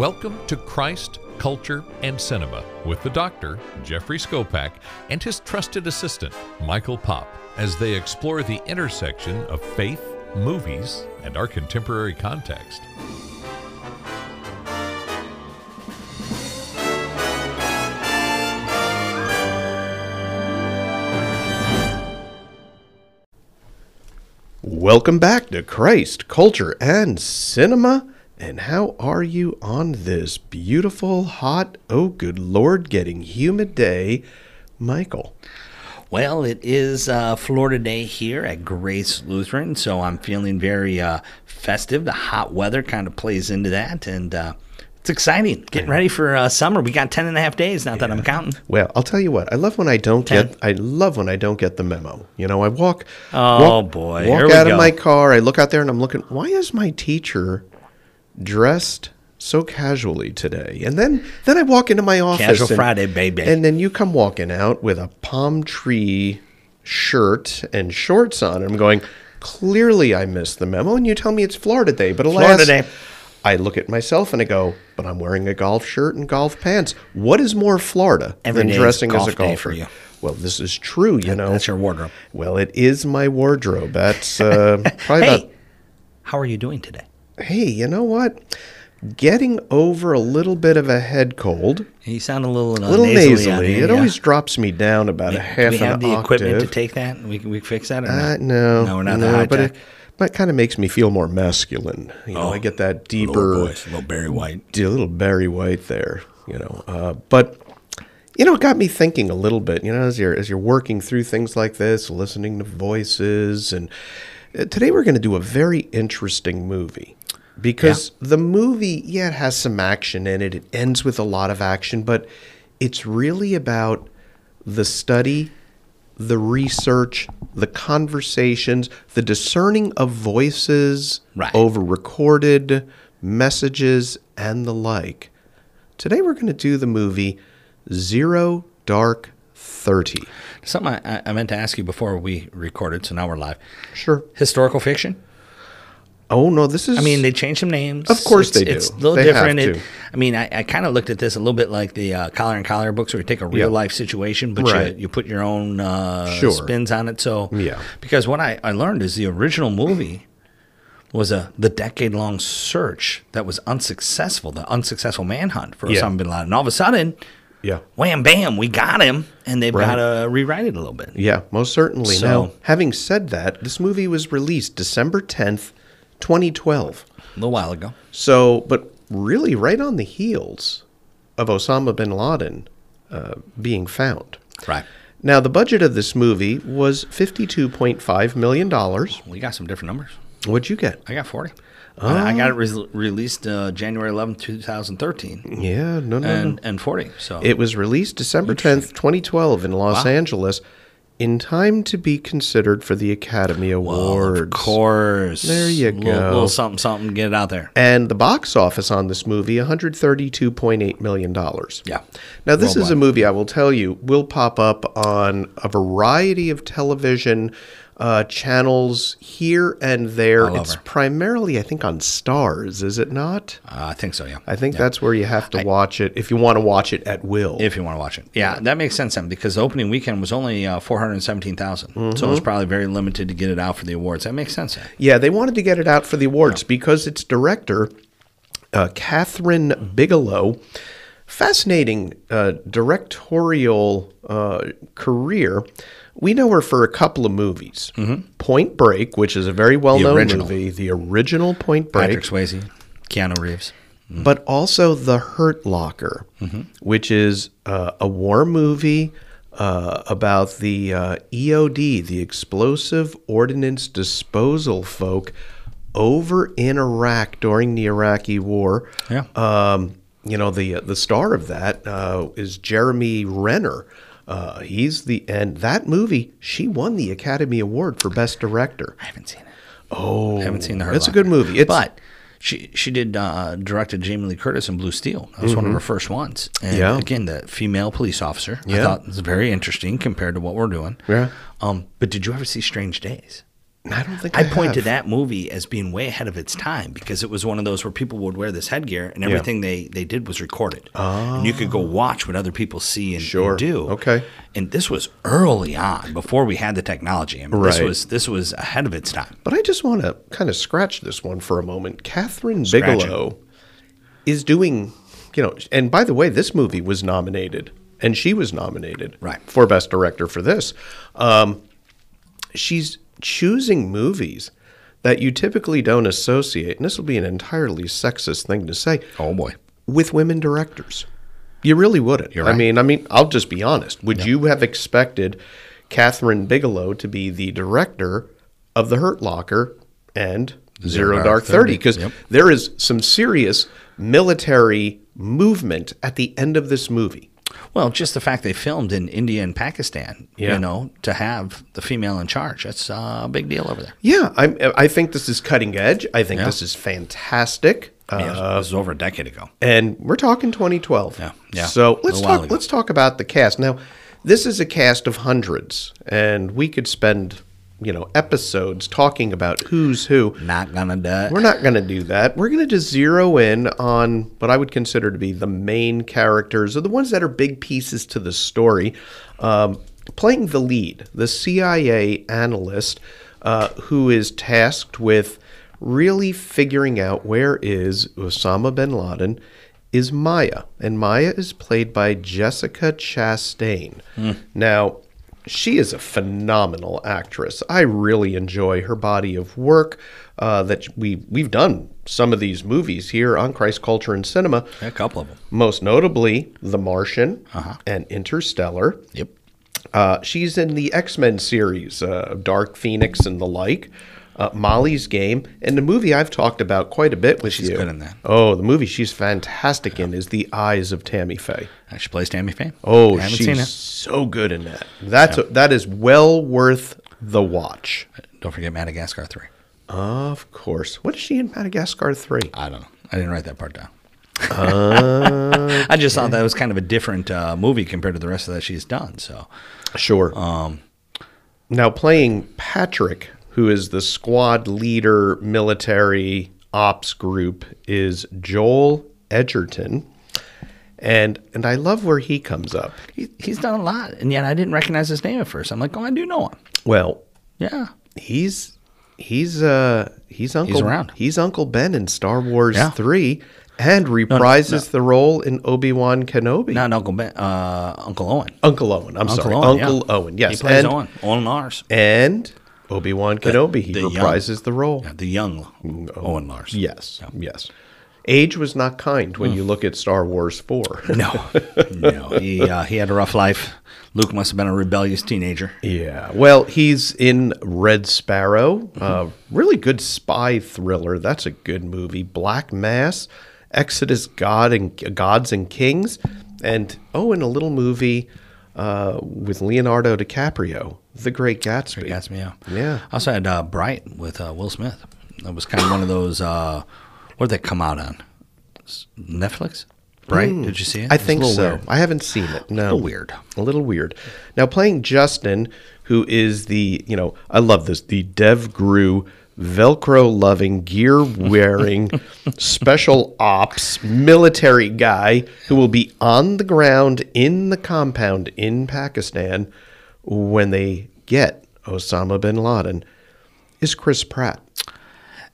Welcome to Christ, Culture, and Cinema with the doctor, Jeffrey Skopak, and his trusted assistant, Michael Pop, as they explore the intersection of faith, movies, and our contemporary context. Welcome back to Christ, Culture, and Cinema. And how are you on this beautiful, hot, oh good lord, getting humid day, Michael? Well, it is uh, Florida Day here at Grace Lutheran, so I'm feeling very uh, festive. The hot weather kind of plays into that, and uh, it's exciting. Getting ready for uh, summer. We got 10 and a half days, not that I'm counting. Well, I'll tell you what. I love when I don't Ten. get. I love when I don't get the memo. You know, I walk. Oh, walk, boy. Walk Here we out go. of my car. I look out there and I'm looking. Why is my teacher dressed so casually today? And then then I walk into my office. Casual and- Friday, baby. And then you come walking out with a palm tree shirt and shorts on. And I'm going. Clearly, I missed the memo, and you tell me it's Florida Day. But alas, Florida Day. I look at myself and I go, but I'm wearing a golf shirt and golf pants. What is more Florida Every than dressing as a golfer? you. Well, this is true, you know. That's your wardrobe. Well, it is my wardrobe. That's uh, probably Hey, about. how are you doing today? Hey, you know what? Getting over a little bit of a head cold, You sound a little, uh, a little nasally. nasally. here, it yeah. always drops me down about a half an octave. Do we have the octave. equipment to take that? We can, we fix that or Uh, not? no, No, we're not no, but tech. it, but it kind of makes me feel more masculine. You know, I get that deeper, Lower voice, a little Barry White. a little Barry White there, you know. Uh, but you know, it got me thinking a little bit. You know, as you're as you're working through things like this, listening to voices, and uh, today we're going to do a very interesting movie because the movie, yeah, it has some action in it. It ends with a lot of action, but it's really about the study the research, the conversations, the discerning of voices Right. over recorded messages, and the like. Today we're going to do the movie Zero Dark Thirty. Something I, I- I meant to ask you before we recorded, so now we're live. Sure. Historical fiction? Oh no, this is. I mean, they changed some names. Of course It's- they do. It's a little They different. It. I mean, I, I kind of looked at this a little bit like the uh, Collar and Collar books, where you take a real Yeah. life situation, but Right. you, you put your own uh, Sure. spins on it. So, Yeah. Because what I, I learned is the original movie was a the decade long search that was unsuccessful, the unsuccessful manhunt for Yeah. Osama bin Laden. And all of a sudden, yeah. wham, bam, we got him, and they've Right. got to rewrite it a little bit. Yeah, most certainly. So- now, having said that, this movie was released December 10th, 2012. A little while ago. So, but really, right on the heels of Osama bin Laden uh, being found. Right. Now, the budget of this movie was $52.5 million. We got some different numbers. What'd you get? I got 40. I I got it re- released uh, January 11th, 2013. Yeah, no, no, no. and and 40. So It was released December 10th, 2012 in Los Wow. Angeles in time to be considered for the Academy Awards. of course. There you little, go. Little something, something. Get it out there. And the box office on this movie, $132.8 million. Yeah. Now, this is a movie I will tell you will pop up on a variety of television uh, channels here and there. All it's over. primarily, I think, on Starz, is it not? Uh, I think so. Yeah. I think that's where you have to watch it if you want to watch it at will. If you want to watch it, yeah, that makes sense then because the opening weekend was only uh, four hundred seventeen so Mm-hmm. it was probably very limited to get it out for the awards. That makes sense. Then. yeah, they wanted to get it out for the awards because its director, uh, Kathryn Bigelow, fascinating uh, directorial uh, career. We know her for a couple of movies. Point Break, which is a very well known original. movie, the original Point Break. Patrick Swayze, Keanu Reeves. but also The Hurt Locker, which is uh, a war movie uh, about the uh, EOD, the Explosive Ordnance Disposal folk, over in Iraq during the Iraqi War. Yeah. Um, you know the the star of that uh, is Jeremy Renner. Uh, he's the and that movie she won the Academy Award for Best Director. I haven't seen it. Oh, I haven't seen the. Hurt That's a good movie. It's, but she she did uh, directed Jamie Lee Curtis in Blue Steel. That was one of her first ones. And Mm-hmm. Yeah. again, the female police officer. I Yeah. thought it was very interesting compared to what we're doing. Yeah. Um, but did you ever see Strange Days? I don't think I I, point to that movie as being way ahead of its time because it was one of those where people would wear this headgear and everything they, they did was recorded. And you could go watch what other people see and, and do. Okay. And this was early on before we had the technology. I mean, this was this was ahead of its time. But I just want to kind of scratch this one for a moment. Kathryn. Bigelow is doing, you know, and by the way, this movie was nominated, and she was nominated Right. for Best Director for this. Um, she's choosing movies that you typically don't associate, and this will be an entirely sexist thing to say, Oh boy. with women directors. You really wouldn't. You're I mean, I mean, I'll just be honest. Would you have expected Kathryn Bigelow to be the director of The Hurt Locker and Zero, Dark Dark, 30? Thirty? Because Yep. there is some serious military movement at the end of this movie. Well, just the fact they filmed in India and Pakistan, Yeah. you know, to have the female in charge, that's uh, a big deal over there. Yeah, I, I think this is cutting edge. I think Yeah. this is fantastic. Yeah, Uh, this was over a decade ago. and we're talking 2012. Yeah, yeah, So let's talk. ago. Let's talk about the cast. Now, this is a cast of hundreds, and we could spend, you know, episodes talking about who's who. Not gonna do it. We're not to do that. We're to just zero in on what I would consider to be the main characters, or the ones that are big pieces to the story. Um, playing the lead, the CIA analyst uh, who is tasked with really figuring out where is Osama bin Laden is Maya. And Maya is played by Jessica Chastain. Now, she is a phenomenal actress. I really enjoy her body of work. Uh, that we we've done some of these movies here on Christ Culture and Cinema. a couple of them. Most notably, The Martian and Interstellar. Yep. Uh, she's in the X Men series, uh, Dark Phoenix and the like. Uh, Molly's Game, and the movie I've talked about quite a bit with She's you. good in that. Oh, the movie she's fantastic in is The Eyes of Tammy Faye. Uh, She plays Tammy Faye. Oh, she's so good in that. That's that is well worth the watch. Don't forget Madagascar 3. Of course. What is she in Madagascar 3? I don't know. I didn't write that part down. Uh, I just thought that was kind of a different uh, movie compared to the rest of that she's done. So, Sure. um, now playing Patrick, who is the squad leader military ops group, is Joel Edgerton. And and I love where he comes up. he, he's done a lot, and yet I didn't recognize his name at first. I'm like, oh, I do know him. Well, Yeah. he's he's uh he's Uncle he's, around. He's Uncle Ben in Star Wars Yeah. 3 and reprises the role in Obi-Wan Kenobi. Not Uncle Ben, uh, Uncle Owen. Uncle Owen. I'm Uncle sorry. Owen. yeah. Uncle Owen. Yes. He plays and, Owen. Owen Lars. and Obi-Wan Kenobi. He the young- reprises the role. Yeah, the young Owen Lars. Yes. Yes. Age was not kind when you look at Star Wars 4. No, no. He uh, he had a rough life. Luke must have been a rebellious teenager. Yeah. Well, he's in Red Sparrow, uh, really good spy thriller. That's a good movie. Black Mass, Exodus, God and Gods and Kings, and oh, in a little movie uh, with Leonardo DiCaprio, The Great Gatsby. That's me out. Yeah. I also had uh, Bright with uh, Will Smith. That was kind of one of those. Uh, what did that come out on? Netflix. Bright. Did you see it? I It's a think so. weird. I haven't seen it. No. A little weird. A little weird. Now playing Justin, who is the you know I love this the Dev Gru Velcro loving, gear wearing, special ops military guy who will be on the ground in the compound in Pakistan when they get Osama bin Laden is Chris Pratt.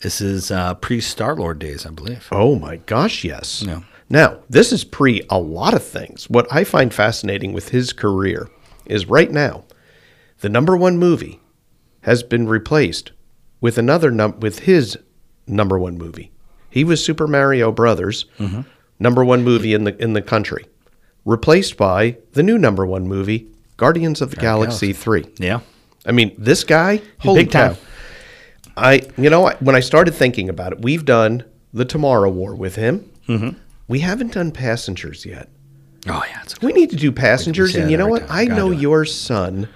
This is uh, pre Star Lord days, I believe. Oh my gosh, yes. Yeah. Now, this is pre a lot of things. What I find fascinating with his career is right now, the number one movie has been replaced with another num- with his number one movie. He was Super Mario Brothers, number one movie in the in the country, replaced by the new number one movie, Guardians of the Galaxy Three. Yeah. I mean, this guy, holy big time. cow. I, you know, when I started thinking about it, we've done the Tomorrow War with him. Mm-hmm. We haven't done Passengers yet. Oh yeah. We need to do Passengers, and you know what? time. I Gotta know your son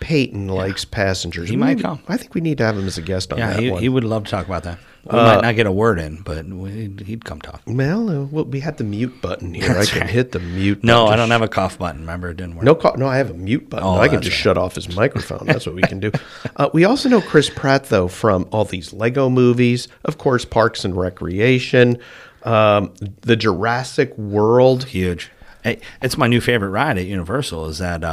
Peyton likes passengers. He We might need- come. I think we need to have him as a guest on Yeah, that he, one. he would love to talk about that. We Uh, might not get a word in, but he'd, he'd come talk. well, uh, well, we had the mute button here. I can right. hit the mute. No. I don't have a cough button. Remember, it didn't work. No, no, I have a mute button. Oh, I can just right. shut off his microphone. That's what we can do. Uh, we also know Chris Pratt, though, from all these Lego movies, of course, Parks and Recreation, um, the Jurassic World. Huge. Hey, it's my new favorite ride at Universal. Is that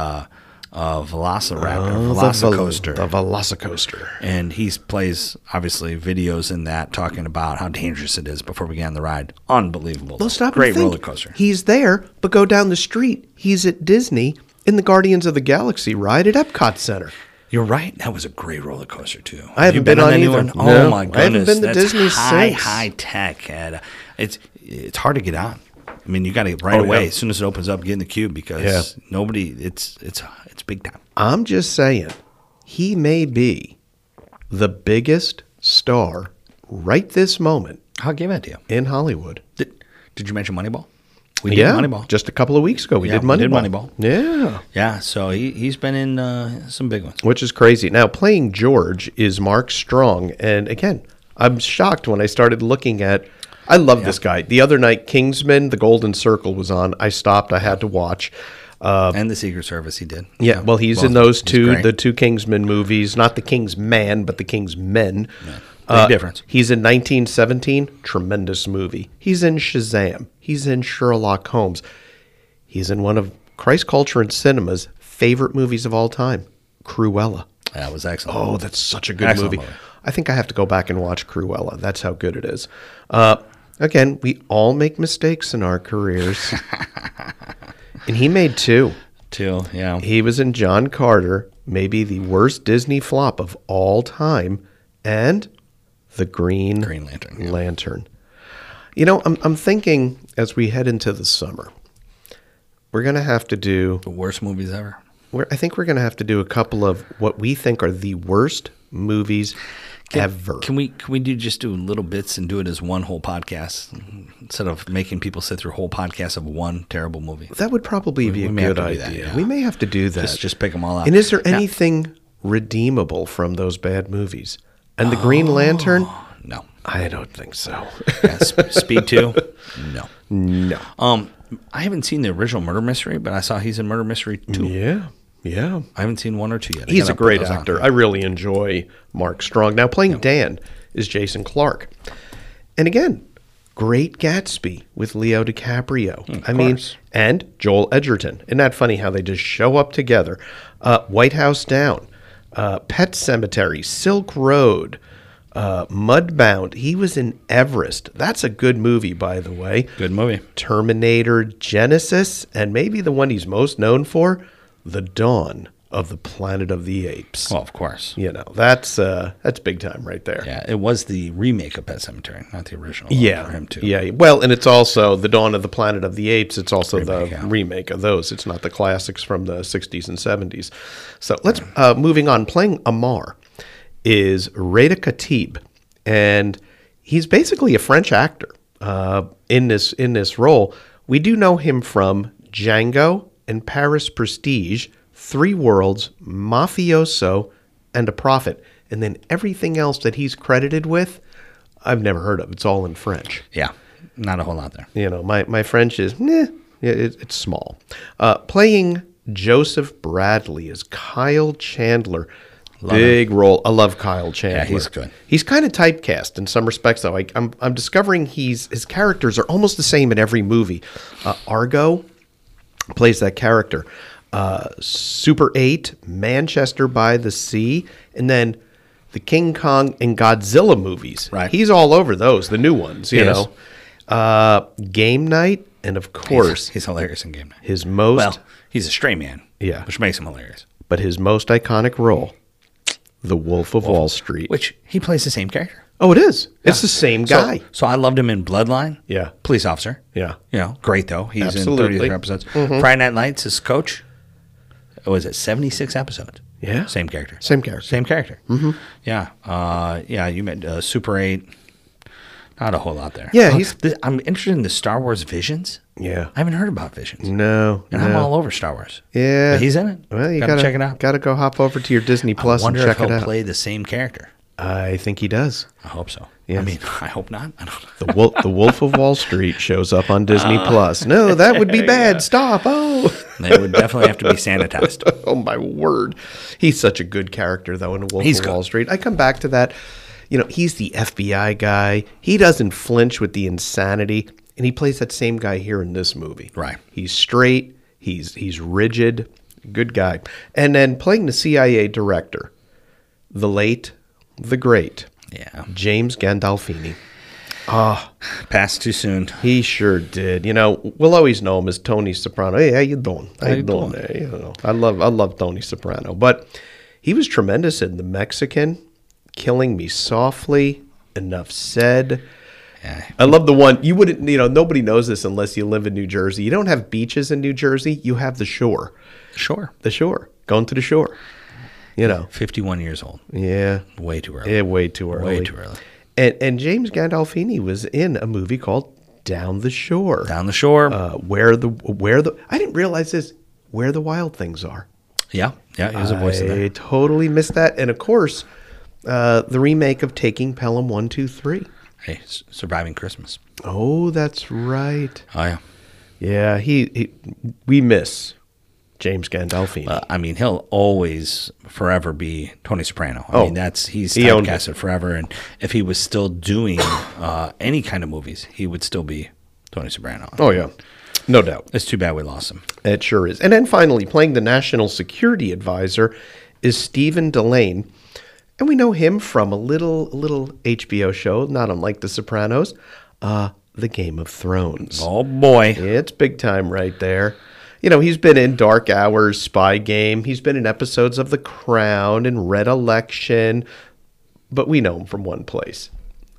uh, uh, Velociraptor, Oh, the Vel- Velocicoaster. The Velocicoaster. and he plays obviously videos in that talking about how dangerous it is before we get on the ride. Unbelievable. Well, stop Great roller coaster. He's there, but go down the street. He's at Disney in the Guardians of the Galaxy ride at Epcot Center. You're right. That was a great roller coaster too. I haven't you been on new either. one? No, oh my I haven't goodness! been to That's Disney high, since. high tech. Uh, it's it's hard to get on. I mean, you got to get right Oh, away yeah. as soon as it opens up, get in the queue because Yeah. nobody. It's it's it's big time. I'm just saying, he may be the biggest star right this moment I'll give it to you. in Hollywood. Did, did you mention Moneyball? We did yeah, Moneyball. just a couple of weeks ago, we Yeah, did we Moneyball. did Moneyball. Yeah, yeah, so he he's been in uh, some big ones. which is crazy. Now, playing George is Mark Strong, and again, I'm shocked when I started looking at. I love this guy. The other night, Kingsman: The Golden Circle was on. I stopped. I had to watch. And the Secret Service, he did. Uh, Yeah, well, he's in those He's two, great. the two Kingsman movies, not the King's Man, but the King's Men. Big difference. He's in 1917, tremendous movie. He's in Shazam. He's in Sherlock Holmes. He's in one of Christ Culture and Cinema's favorite movies of all time, Cruella. That was excellent. Oh, that's such a good Excellent movie. movie. I think I have to go back and watch Cruella. That's how good it is. Uh, again, we all make mistakes in our careers. and he made two. too. Yeah, He was in John Carter, maybe the worst Disney flop of all time, and The Green, Green Lantern, yeah. Lantern. You know, I'm, I'm thinking as we head into the summer, we're going to have to do, the worst movies ever. we're, I think we're going to have to do a couple of what we think are the worst movies ever. Can we can we do just do little bits and do it as one whole podcast instead of making people sit through whole podcasts of one terrible movie? that would probably be we a good do that, idea. yeah. We may have to do that. Just just pick them all out. And is there Now- anything redeemable from those bad movies? And the Green Lantern? no. I don't think so. Yeah, Sp- Speed two? No. no. Um, I haven't seen the original Murder Mystery, but I saw he's in Murder Mystery two. Yeah, yeah. I haven't seen one or two yet. I He's a great those on. actor. I really enjoy Mark Strong. Now playing Dan is Jason Clarke, and again, great Gatsby with Leo DiCaprio. I mean, and Joel Edgerton. Isn't that funny how they just show up together? Uh, White House Down, uh, Pet Sematary, Silk Road. Uh, Mudbound. He was in Everest. That's a good movie, by the way. Good movie. Terminator Genisys, and maybe the one he's most known for, The Dawn of the Planet of the Apes. Well, of course. You know, that's uh that's big time right there. Yeah, it was the remake of Pet Sematary, not the original. Yeah, for him too. yeah. Well, and it's also the Dawn of the Planet of the Apes. It's also Remake, the yeah. remake of those. It's not the classics from the '60s and '70s. So let's uh, moving on. Playing Amar is Reda Kateb, and he's basically a French actor uh, in this in this role. We do know him from Django and Paris Prestige, Three Worlds, Mafioso, and A Prophet, and then everything else that he's credited with. I've never heard of. It's all in French. Yeah, not a whole lot there. You know, my, my French is, meh, yeah, it, it's small. Uh, playing Joseph Bradley is Kyle Chandler. Big role. I love Kyle Chandler. Yeah, he's good. He's kind of typecast in some respects, though. I, I'm, I'm discovering he's his characters are almost the same in every movie. Uh, Argo plays that character. Uh, Super 8, Manchester by the Sea, and then the King Kong and Godzilla movies. Right. He's all over those, the new ones, you know. Uh, Game Night, and of course, he's, he's hilarious in Game Night. his most, Well, he's a stray man. Yeah. which makes him hilarious. but his most iconic role, The Wolf of Wall Street. Which he plays the same character. oh, it is. It's the same guy. So, I loved him in Bloodline. Yeah. police officer. Yeah. you know, great though. He's Absolutely. in 33 episodes. Friday Night Lights, his coach. Oh, was it 76 episodes? Yeah. same character. Same character. Same character. Mm-hmm. Yeah, uh, yeah. You met uh, Super Eight, Not a whole lot there. Yeah, Oh, he's- I'm interested in the Star Wars Visions. Yeah. I haven't heard about Visions, No. and I'm all over Star Wars. Yeah. But he's in it. Well, you gotta, gotta, check it out. Gotta go hop over to your Disney Plus I wonder and if check he'll it out. play the same character. I think he does. I hope so. Yes. I mean, I hope not. I don't know. The Wolf, the Wolf of Wall Street shows up on Disney Uh, Plus. No, that would be bad. Stop. Oh. They would definitely have to be sanitized. oh my word. He's such a good character though in Wolf He's of good. Wall Street. I come back to that. You know, he's the FBI guy. He doesn't flinch with the insanity, and he plays that same guy here in this movie. Right. He's straight. He's he's rigid. Good guy. And then playing the CIA director, the late, the great Yeah. James Gandolfini. Ah, passed too soon. He sure did. You know, we'll always know him as Tony Soprano. Hey, how you doing? How, you you doing? doing? there? You know, I love I love Tony Soprano, but he was tremendous in The Mexican, Killing Me Softly. Enough said. Yeah. I love the one you wouldn't. You know, nobody knows this unless you live in New Jersey. You don't have beaches in New Jersey. You have the shore. Sure. The shore. Going to the shore. You know. 51 years old. Yeah. Way too early. Yeah, way too early. Way too early. And and James Gandolfini was in a movie called Down the Shore. Down the shore. uh, where the where the I didn't realize this where the wild things are. yeah. Yeah. He was a voice in I there. totally missed that, and of course, uh, the remake of Taking Pelham One Two Three. Hey, Surviving Christmas. Oh, that's right. Oh, yeah. Yeah, he, he we miss James Gandolfini. Uh, I mean, he'll always, forever be Tony Soprano. I Oh, mean, that's he's he typecasted forever. And if he was still doing uh, any kind of movies, he would still be Tony Soprano. oh yeah, no doubt. It's too bad we lost him. It sure is. And then finally, playing the national security advisor is Stephen Dillane. And we know him from a little a little HBO show, not unlike The Sopranos, uh, The Game of Thrones. Oh boy, It's big time right there. You know, he's been in Dark Hours, Spy Game. He's been in episodes of The Crown and Red Election. But we know him from one place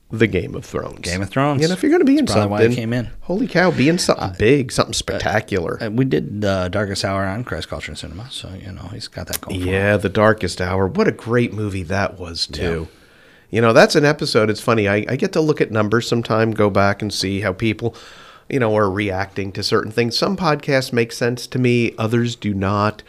The Game of Thrones. Game of Thrones. You know, if you're going to be in That's probably something, why he came in. holy cow, be in something big, something spectacular. Uh, we did the Darkest Hour on Christ Culture and Cinema, so you know he's got that going. Yeah, The Darkest Hour. What a great movie that was, too. You know, that's an episode. It's funny. I, I get to look at numbers sometime, go back and see how people, you know, are reacting to certain things. Some podcasts make sense to me, others do not.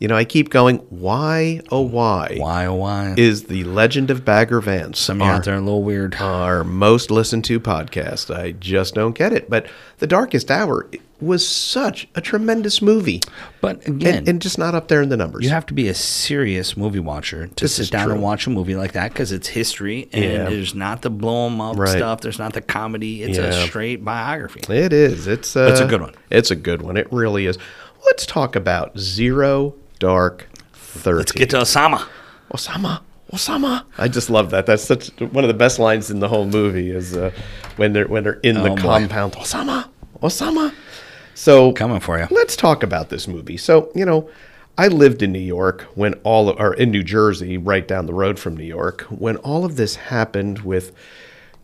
You know, I keep going, why, oh, why, Why oh why? is The Legend of Bagger Vance Some of you our, out there are a little weird. our most listened to podcast? I just don't get it. But The Darkest Hour was such a tremendous movie. but again, And, and just not up there in the numbers. you have to be a serious movie watcher to This sit down true. and watch a movie like that because it's history and Yeah. there's not the blow 'em up Right. stuff. There's not the comedy. It's a straight biography. It is. It's uh, It's a good one. It's a good one. It really is. Let's talk about Zero Dark Thirty. Let's get to Osama. Osama. Osama. I just love that. That's such one of the best lines in the whole movie is uh, when they're when they're in the Oh, boy. compound. Osama. Osama. So Coming for you. Let's talk about this movie. So, you know, I lived in New York when all or in New Jersey, right down the road from New York, when all of this happened with,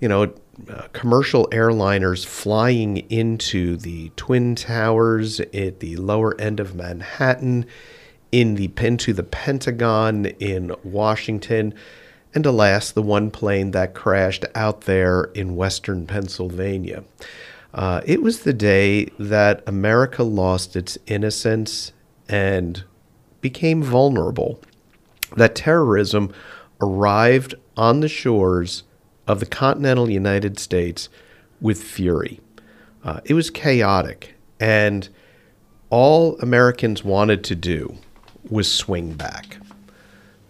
you know, uh, commercial airliners flying into the Twin Towers at the lower end of Manhattan, in the into the Pentagon in Washington, and alas, the one plane that crashed out there in western Pennsylvania. Uh, it was the day that America lost its innocence and became vulnerable. That terrorism arrived on the shores of the continental United States with fury. Uh, it was chaotic, and all Americans wanted to do was swing back.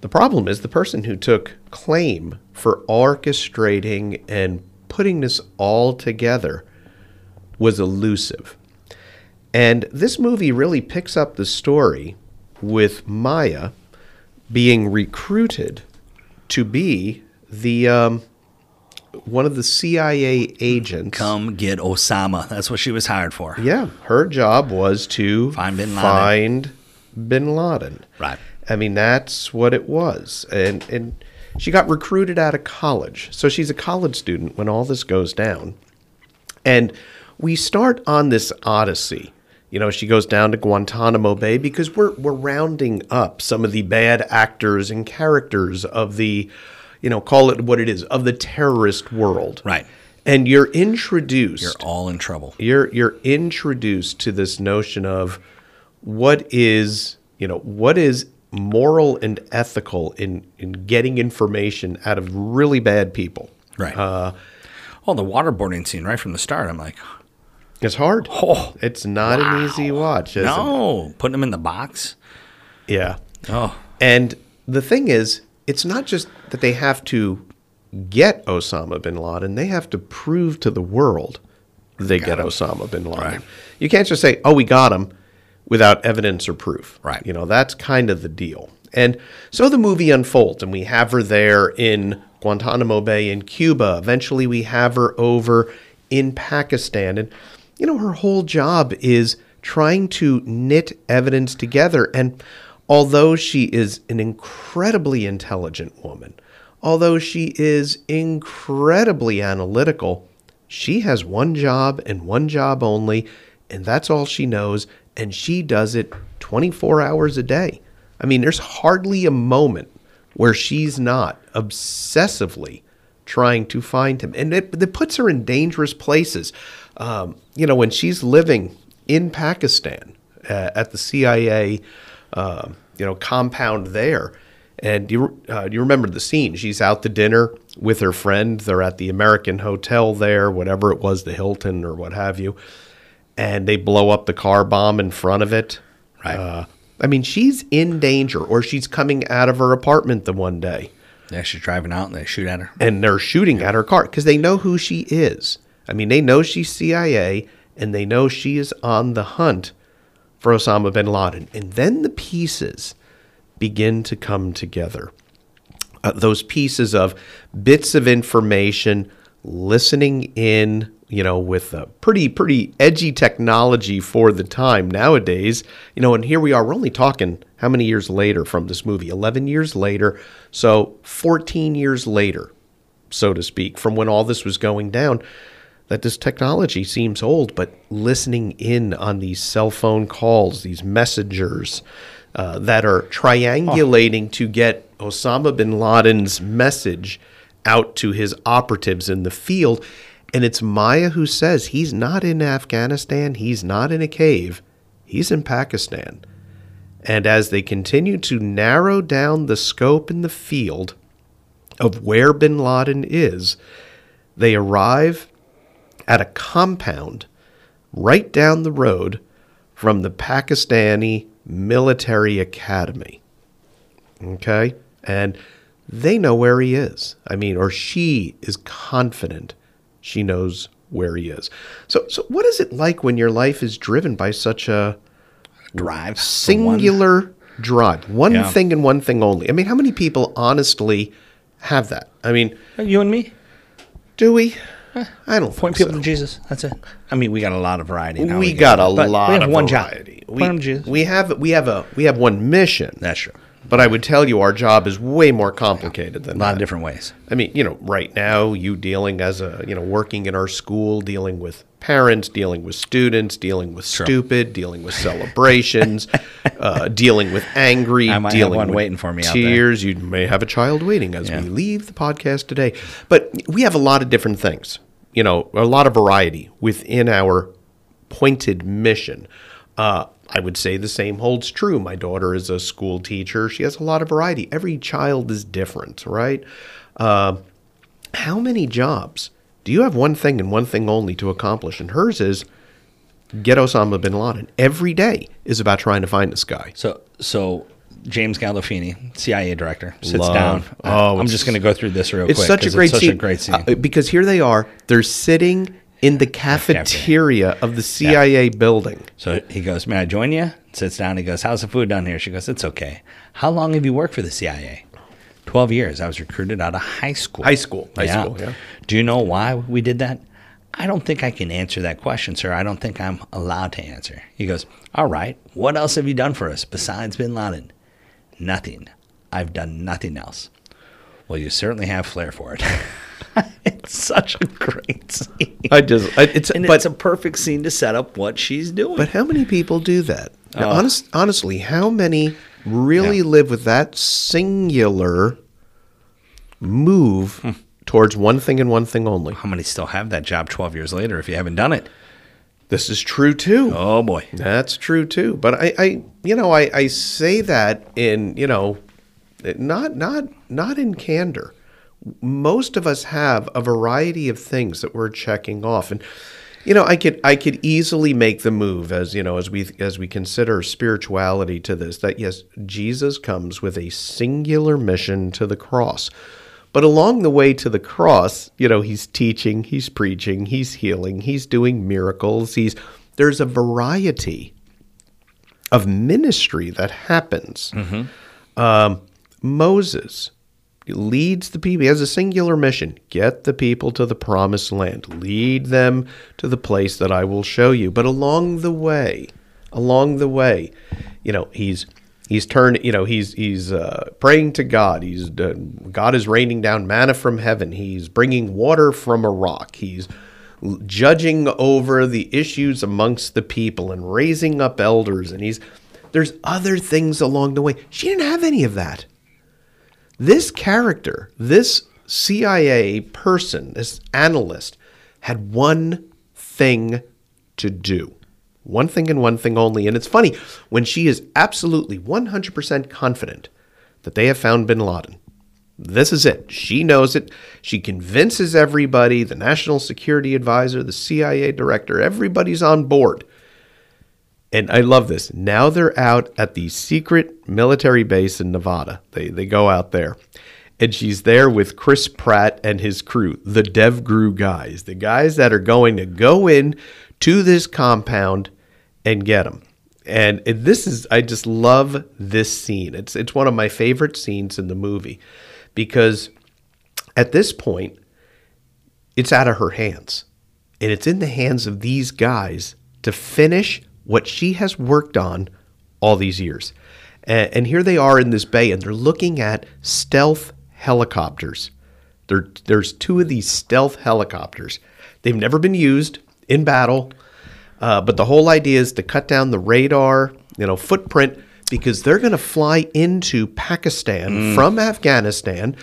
The problem is the person who took claim for orchestrating and putting this all together was elusive. And this movie really picks up the story with Maya being recruited to be the um, one of the CIA agents. Come get Osama. That's what she was hired for. Yeah, her job was to Find bin Laden. find bin Laden. Right. I mean, that's what it was. And and she got recruited out of college. So she's a college student when all this goes down. And we start on this odyssey. You know, she goes down to Guantanamo Bay because we're we're rounding up some of the bad actors and characters of the, you know, call it what it is, of the terrorist world. Right. and you're introduced You're all in trouble. you're you're introduced to this notion of what is you know what is moral and ethical in in getting information out of really bad people Right. uh, oh, the waterboarding scene right from the start. I'm like, it's hard. Oh, it's not an easy watch is it? no, putting them in the box. yeah. Oh, and the thing is it's not just that they have to get Osama bin Laden they have to prove to the world they get Osama bin Laden. Right. you can't just say oh we got him without evidence or proof. Right. you know that's kind of the deal. And so the movie unfolds and we have her there in Guantanamo Bay in Cuba. Eventually we have her over in Pakistan. And you know her whole job is trying to knit evidence together and although she is an incredibly intelligent woman although she is incredibly analytical she has one job and one job only, and that's all she knows, and she does it 24 hours a day. I mean, there's hardly a moment where she's not obsessively trying to find him. And it, it puts her in dangerous places. Um, you know, when she's living in Pakistan uh, at the CIA, uh, you know, compound there, and you uh, you remember the scene? She's out to dinner with her friend. They're at the American Hotel there, whatever it was, the Hilton or what have you, and they blow up the car bomb in front of it. Right. Uh, I mean, she's in danger, or she's coming out of her apartment the one day, yeah, she's driving out and they shoot at her. and they're shooting at her car because they know who she is. I mean, they know she's CIA, and they know she is on the hunt for Osama bin Laden. And then the pieces begin to come together. Uh, those pieces of bits of information, listening in, you know, with a pretty, pretty edgy technology for the time nowadays, you know, and here we are, we're only talking how many years later from this movie? 11 years later. So 14 years later, so to speak, from when all this was going down, that this technology seems old, but listening in on these cell phone calls, these messengers uh, that are triangulating to get Osama bin Laden's message out to his operatives in the field. And it's Maya who says he's not in Afghanistan, he's not in a cave, he's in Pakistan. And as they continue to narrow down the scope in the field of where bin Laden is, they arrive at a compound right down the road from the Pakistani military academy. Okay? And they know where he is. I mean, or she is confident she knows where he is. So so what is it like when your life is driven by such a Drive. for one. singular drive, one Yeah. thing and one thing only? I mean, how many people honestly have that? I mean, You and me? do we? I don't Point think people so. to Jesus. That's it. I mean, we got a lot of variety. Now we get got it, a lot we have of one variety. job. We, Point them Jesus. we have we have a we have one mission. That's true. But I would tell you our job is way more complicated than that. A lot that. of different ways. I mean, you know, right now you dealing as a, you know, working in our school, dealing with parents, dealing with students, dealing with stupid, dealing with celebrations, uh, dealing with angry, I might have dealing one with waiting for me out there. tears. You may have a child waiting as Yeah. we leave the podcast today. But we have a lot of different things, you know, a lot of variety within our pointed mission. Uh, I would say the same holds true. My daughter is a school teacher. She has a lot of variety. Every child is different, right? Uh, how many jobs do you have one thing and one thing only to accomplish? And hers is get Osama bin Laden. Every day is about trying to find this guy. So, so James Gandolfini, CIA director, sits Love. down. Oh, I'm just going to go through this real It's quick. such a great it's such scene. a great scene. Uh, because here they are. They're sitting in the cafeteria of the CIA building. so he goes, "May I join you?" Sits down. He goes, "How's the food down here?" She goes, "It's okay." How long have you worked for the CIA? Twelve years. I was recruited out of high school. High school. High school, yeah. Do you know why we did that? I don't think I can answer that question, sir. I don't think I'm allowed to answer. He goes, All right, what else have you done for us besides bin Laden? Nothing. I've done nothing else. Well, you certainly have flair for it. it's such a great scene. I just, I, it's, and but it's a perfect scene to set up what she's doing. But how many people do that? Now, Oh. honest, honestly, how many really Yeah. live with that singular move hmm. towards one thing and one thing only. How many still have that job 12 years later if you haven't done it? This is true too. Oh boy. That's true too. But I, I you know, I, I say that in, you know, not not not in candor. Most of us have a variety of things that we're checking off. And you know, I could I could easily make the move as, you know, as we as we consider spirituality to this, that yes, Jesus comes with a singular mission to the cross. But along the way to the cross, you know, he's teaching, he's preaching, he's healing, he's doing miracles. He's there's a variety of ministry that happens. Um, Moses leads the people. He has a singular mission: get the people to the promised land, lead them to the place that I will show you. But along the way, along the way, you know, he's he's turned. You know, he's he's uh, praying to God. He's uh, God is raining down manna from heaven. He's bringing water from a rock. He's judging over the issues amongst the people and raising up elders and he's there's other things along the way she didn't have any of that this character, this CIA person, this analyst, had one thing to do. One thing and one thing only. And it's funny, when she is absolutely 100% confident that they have found bin Laden, this is it. She knows it. She convinces everybody the national security advisor, the CIA director, everybody's on board. And I love this. Now they're out at the secret military base in Nevada. They they go out there. And she's there with Chris Pratt and his crew, the DevGru guys, the guys that are going to go in to this compound and get them. And this is I just love this scene. It's it's one of my favorite scenes in the movie because at this point it's out of her hands. And it's in the hands of these guys to finish what she has worked on all these years. And, and here they are in this bay, and they're looking at stealth helicopters. There, there's two of these stealth helicopters. They've never been used in battle, uh, but the whole idea is to cut down the radar, you know, footprint because they're going to fly into Pakistan from Afghanistan,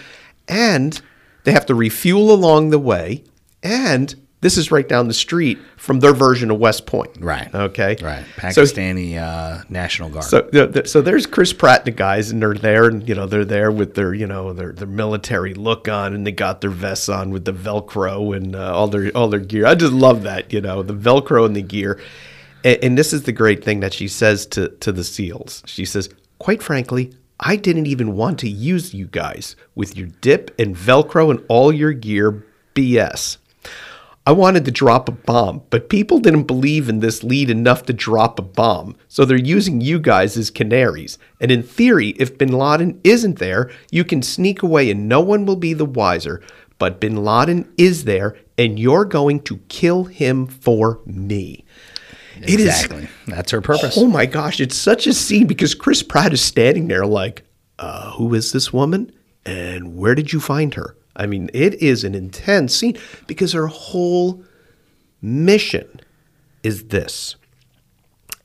and they have to refuel along the way, and this is right down the street from their version of West Point. Right. Okay. Right. So Pakistani uh, National Guard. so, so there's Chris Pratt and the guys, and they're there, and you know they're there with their you know their their military look on, and they got their vests on with the Velcro and uh, all their all their gear. I just love that, you know, the Velcro and the gear. And, and this is the great thing that she says to to the SEALs. She says, quite frankly. I didn't even want to use you guys with your dip and Velcro and all your gear BS. I wanted to drop a bomb, but people didn't believe in this lead enough to drop a bomb. So they're using you guys as canaries. And in theory, if bin Laden isn't there, you can sneak away and no one will be the wiser. But bin Laden is there, and you're going to kill him for me. It is exactly. That's her purpose. Oh my gosh, it's such a scene because Chris Pratt is standing there like, uh, who is this woman? And where did you find her? I mean, it is an intense scene because her whole mission is this.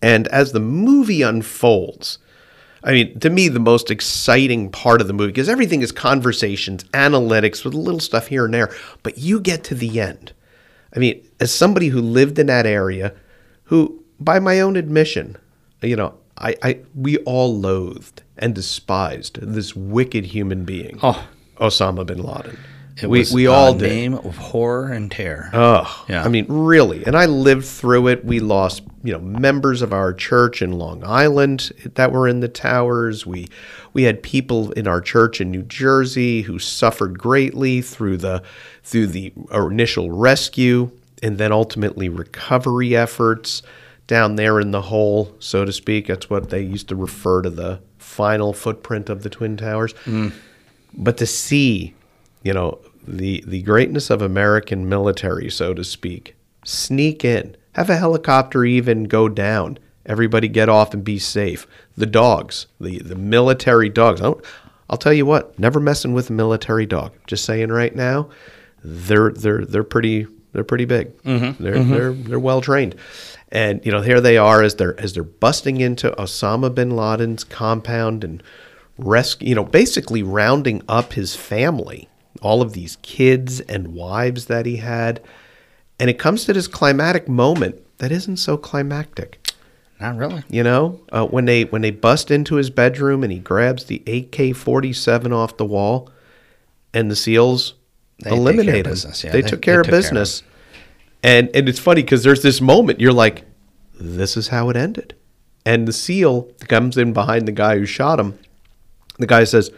And as the movie unfolds, I mean, to me, the most exciting part of the movie, because everything is conversations, analytics, with a little stuff here and there, but you get to the end. I mean, as somebody who lived in that area, who, by my own admission, you know, I, I we all loathed and despised this wicked human being, Oh. Osama bin Laden. It we was we a all did. name of horror and terror. Oh, Yeah. I mean, really. And I lived through it. We lost, you know, members of our church in Long Island that were in the towers. We we had people in our church in New Jersey who suffered greatly through the through the uh, initial rescue and then ultimately recovery efforts down there in the hole, so to speak. That's what they used to refer to the final footprint of the Twin Towers. Mm. But to see, you know, the the greatness of American military, so to speak, sneak in, have a helicopter even go down, everybody get off and be safe. The dogs, the the military dogs. I don't, I'll tell you what, never messing with a military dog. Just saying right now, they're they're they're pretty they're pretty big. Mm-hmm. They're mm-hmm. they're they're well trained. And you know, here they are as they're as they're busting into Osama bin Laden's compound and rescue, you know, basically rounding up his family. all of these kids and wives that he had. And it comes to this climatic moment that isn't so climactic. Not really. You know, uh, when they when they bust into his bedroom and he grabs the AK forty seven off the wall, and the seals They take care of eliminate him. business, yeah. they, They- took they care of took care of business, and and it's funny because there's this moment you're like, this is how it ended, and the seal comes in behind the guy who shot him. The guy says,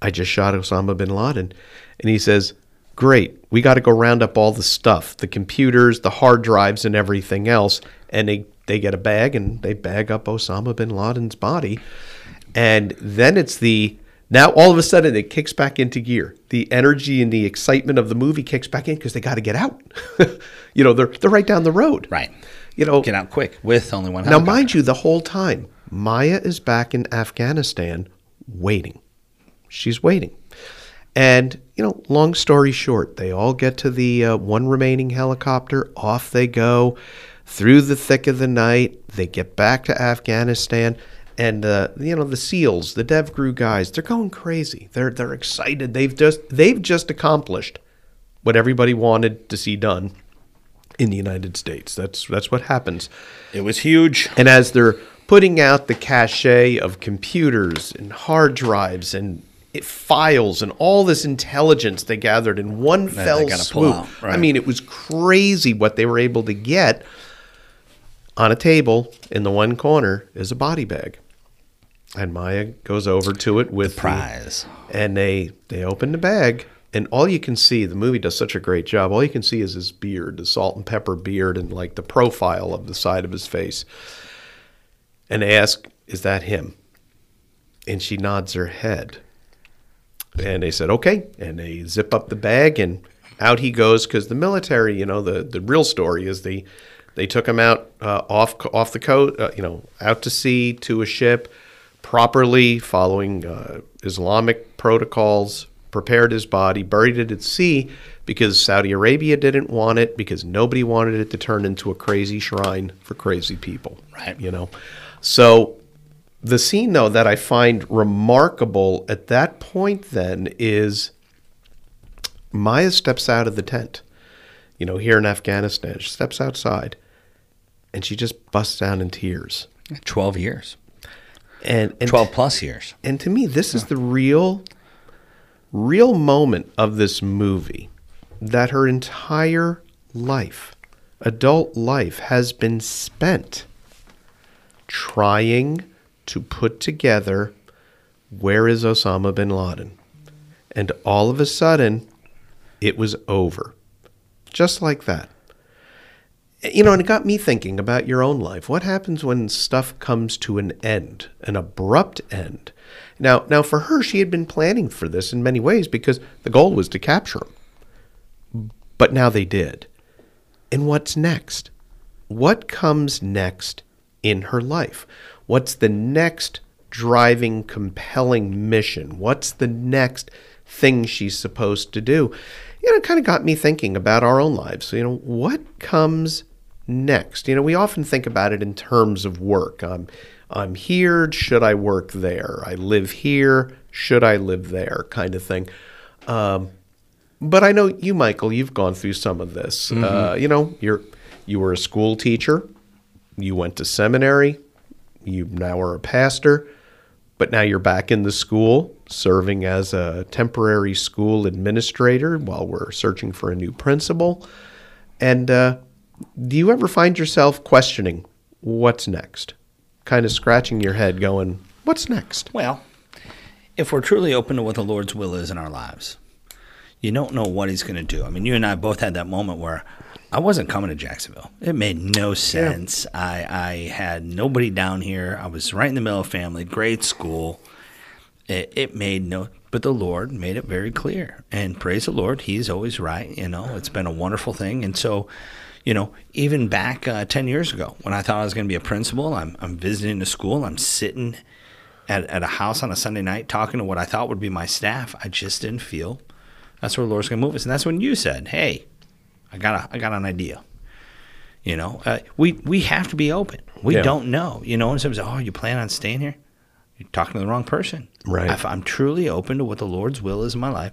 "I just shot Osama bin Laden," and he says. Great. We got to go round up all the stuff, the computers, the hard drives, and everything else. And they, they get a bag and they bag up Osama bin Laden's body. And then it's the now all of a sudden it kicks back into gear. The energy and the excitement of the movie kicks back in because they got to get out. you know, they're they're right down the road. Right. You know, Get out quick with only one now mind you, the whole time Maya is back in Afghanistan waiting. She's waiting. And, you know, long story short, they all get to the uh, one remaining helicopter. Off they go through the thick of the night. They get back to Afghanistan. And uh, you know the SEALs, the DevGru guys, they're going crazy. They're they're excited. They've just they've just accomplished what everybody wanted to see done in the United States. That's that's what happens. It was huge. And as they're putting out the cache of computers and hard drives and it, files and all this intelligence they gathered in one they fell swoop. out, I mean, it was crazy what they were able to get. On a table in the one corner is a body bag. And Maya goes over to it with the- Prize. and they they open the bag and all you can see the movie does such a great job all you can see is his beard the salt and pepper beard and like the profile of the side of his face and they ask is that him and she nods her head and they said okay and they zip up the bag and out he goes because the military you know the the real story is they they took him out uh, off off the coast uh, you know out to sea to a ship properly following uh, Islamic protocols, prepared his body, buried it at sea because Saudi Arabia didn't want it, because nobody wanted it to turn into a crazy shrine for crazy people. Right. You know? So the scene, though, that I find remarkable at that point then is Maya steps out of the tent, you know, here in Afghanistan. She steps outside and she just busts down in tears. 12 years. And, and 12 plus years. and to me, this is the real, real moment of this movie that her entire life, adult life, has been spent trying to put together where is Osama bin Laden? And all of a sudden, it was over. Just like that. You know, and it got me thinking about your own life. What happens when stuff comes to an end, an abrupt end? Now, now for her, she had been planning for this in many ways because the goal was to capture him. But now they did. And what's next? What comes next in her life? What's the next driving, compelling mission? What's the next thing she's supposed to do? You know, it kind of got me thinking about our own lives. You know, what comes next? You know, we often think about it in terms of work. I'm, I'm here. Should I work there? I live here. Should I live there? Kind of thing. Um, but I know you, Michael. You've gone through some of this. Uh, you know, you're you were a school teacher. You went to seminary. You now are a pastor, but now you're back in the school serving as a temporary school administrator while we're searching for a new principal. And uh, do you ever find yourself questioning what's next? Kind of scratching your head, going, "What's next?" Well, if we're truly open to what the Lord's will is in our lives, you don't know what He's going to do. I mean, you and I both had that moment where I wasn't coming to Jacksonville. It made no sense. I, I had nobody down here. I was right in the middle of family, great school. It, it made no, but the Lord made it very clear. And praise the Lord, He's always right. You know, it's been a wonderful thing. And so, you know, even back uh, 10 years ago when I thought I was going to be a principal, I'm, I'm visiting a school, I'm sitting at, at a house on a Sunday night talking to what I thought would be my staff. I just didn't feel that's where the Lord's going to move us. And that's when you said, hey, I got, a, I got an idea. You know, uh, we, we have to be open. We Yeah. don't know. You know, and somebody says, oh, you plan on staying here? You're talking to the wrong person. Right. If I'm truly open to what the Lord's will is in my life,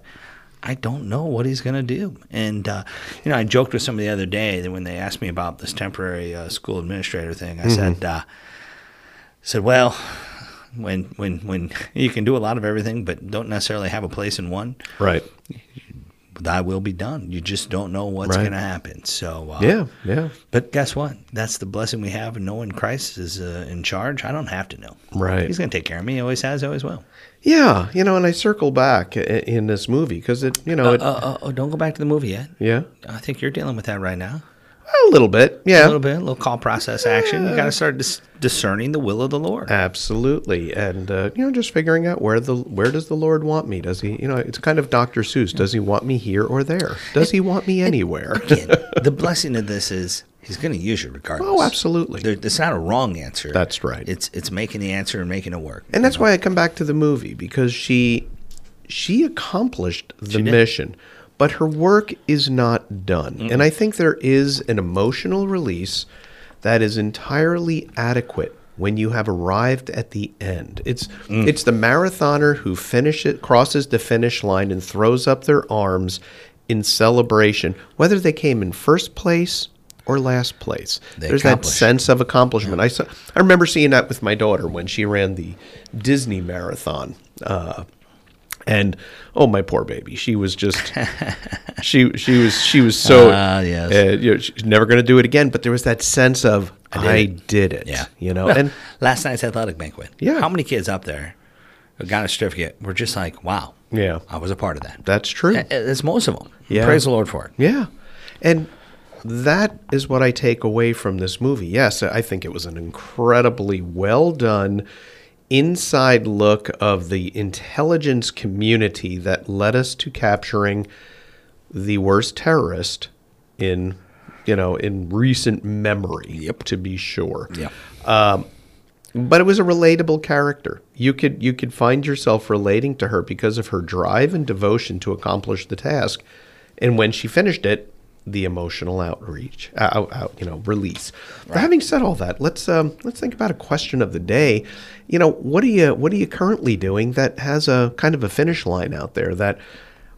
I don't know what he's going to do. And, uh, you know, I joked with somebody the other day that when they asked me about this temporary uh, school administrator thing, I said, uh, said, well, when, when, when you can do a lot of everything, but don't necessarily have a place in one, Right. Thy will be done. You just don't know what's Right. going to happen. So, uh, Yeah. Yeah. But guess what? That's the blessing we have in knowing Christ is uh, in charge. I don't have to know. Right. He's going to take care of me. He always has, always will. Yeah. You know, and I circle back in this movie because it, you know, it, Uh, uh, oh, don't go back to the movie yet. yeah, I think you're dealing with that right now. A little bit. Yeah. A little bit, a little call process action. You got to start dis- discerning the will of the Lord. Absolutely, and uh, you know, just figuring out where the where does the Lord want me? Does he, you know, it's kind of Dr. Seuss. Does he want me here or there? Does he want me anywhere? Again, the blessing of this is He's going to use you regardless. Oh, absolutely. There, it's not a wrong answer. That's right. It's it's making the answer and making it work. And that's why I come back to the movie because she she accomplished the did. mission, but her work is not done. And I think there is an emotional release that is entirely adequate when you have arrived at the end. It's it's the marathoner who finishes it, crosses the finish line and throws up their arms in celebration, whether they came in first place or last place. They There's that sense of accomplishment. I saw, I remember seeing that with my daughter when she ran the Disney marathon. Uh, and oh my poor baby, she was just she she was she was so Ah, yes. uh, you know, she's never going to do it again. But there was that sense of I did it. Yeah. you know, Well, and last night's athletic banquet. Yeah. How many kids up there who got a certificate were just like, wow, yeah, I was a part of that. that's true. Uh, It's most of them. Yeah. Praise the Lord for it. Yeah. And that is what I take away from this movie. Yes, I think it was an incredibly well done inside look of the intelligence community that led us to capturing the worst terrorist in you know in recent memory Yep. to be sure Yeah. Um, but it was a relatable character. You could you could find yourself relating to her because of her drive and devotion to accomplish the task, and when she finished it, the emotional outreach, uh, out, out, you know, release. But having said all that, let's um, let's think about a question of the day. You know, what are you what are you currently doing that has a kind of a finish line out there? That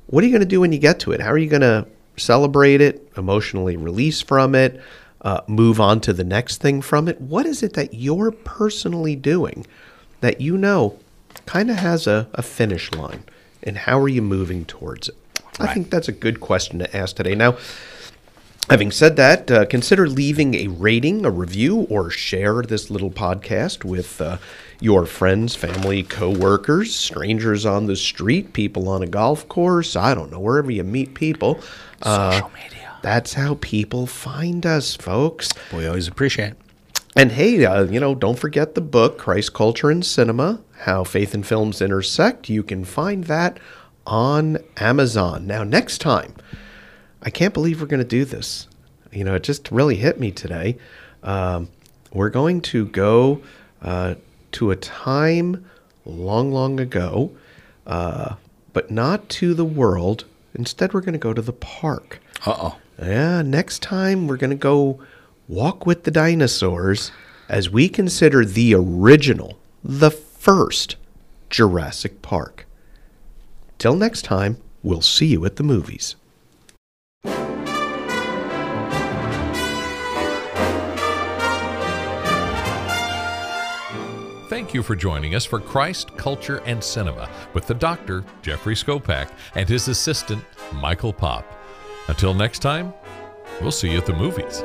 what are you going to do when you get to it? How are you going to celebrate it, emotionally release from it? uh, move on to the next thing from it? What is it that you're personally doing that you know kind of has a, a finish line? And how are you moving towards it? I think that's a good question to ask today. Now, Having said that, uh, consider leaving a rating, a review, or share this little podcast with uh, your friends, family, coworkers, strangers on the street, people on a golf course. I don't know, wherever you meet people. Uh, Social media. That's how people find us, folks. We always appreciate it. And hey, uh, you know, don't forget the book, Christ Culture and Cinema How Faith and Films Intersect. You can find that on Amazon. Now, next time, I can't believe we're going to do this. You know, it just really hit me today. Um, we're going to go uh, to a time long, long ago, uh, but not to the world. Instead, we're going to go to the park. Uh oh. Yeah, next time we're going to go walk with the dinosaurs as we consider the original, the first Jurassic Park. Till next time, we'll see you at the movies. You for joining us for Christ, Culture, and Cinema with the doctor, Jeffrey Skopak, and his assistant, Michael Pop. Until next time, we'll see you at the movies.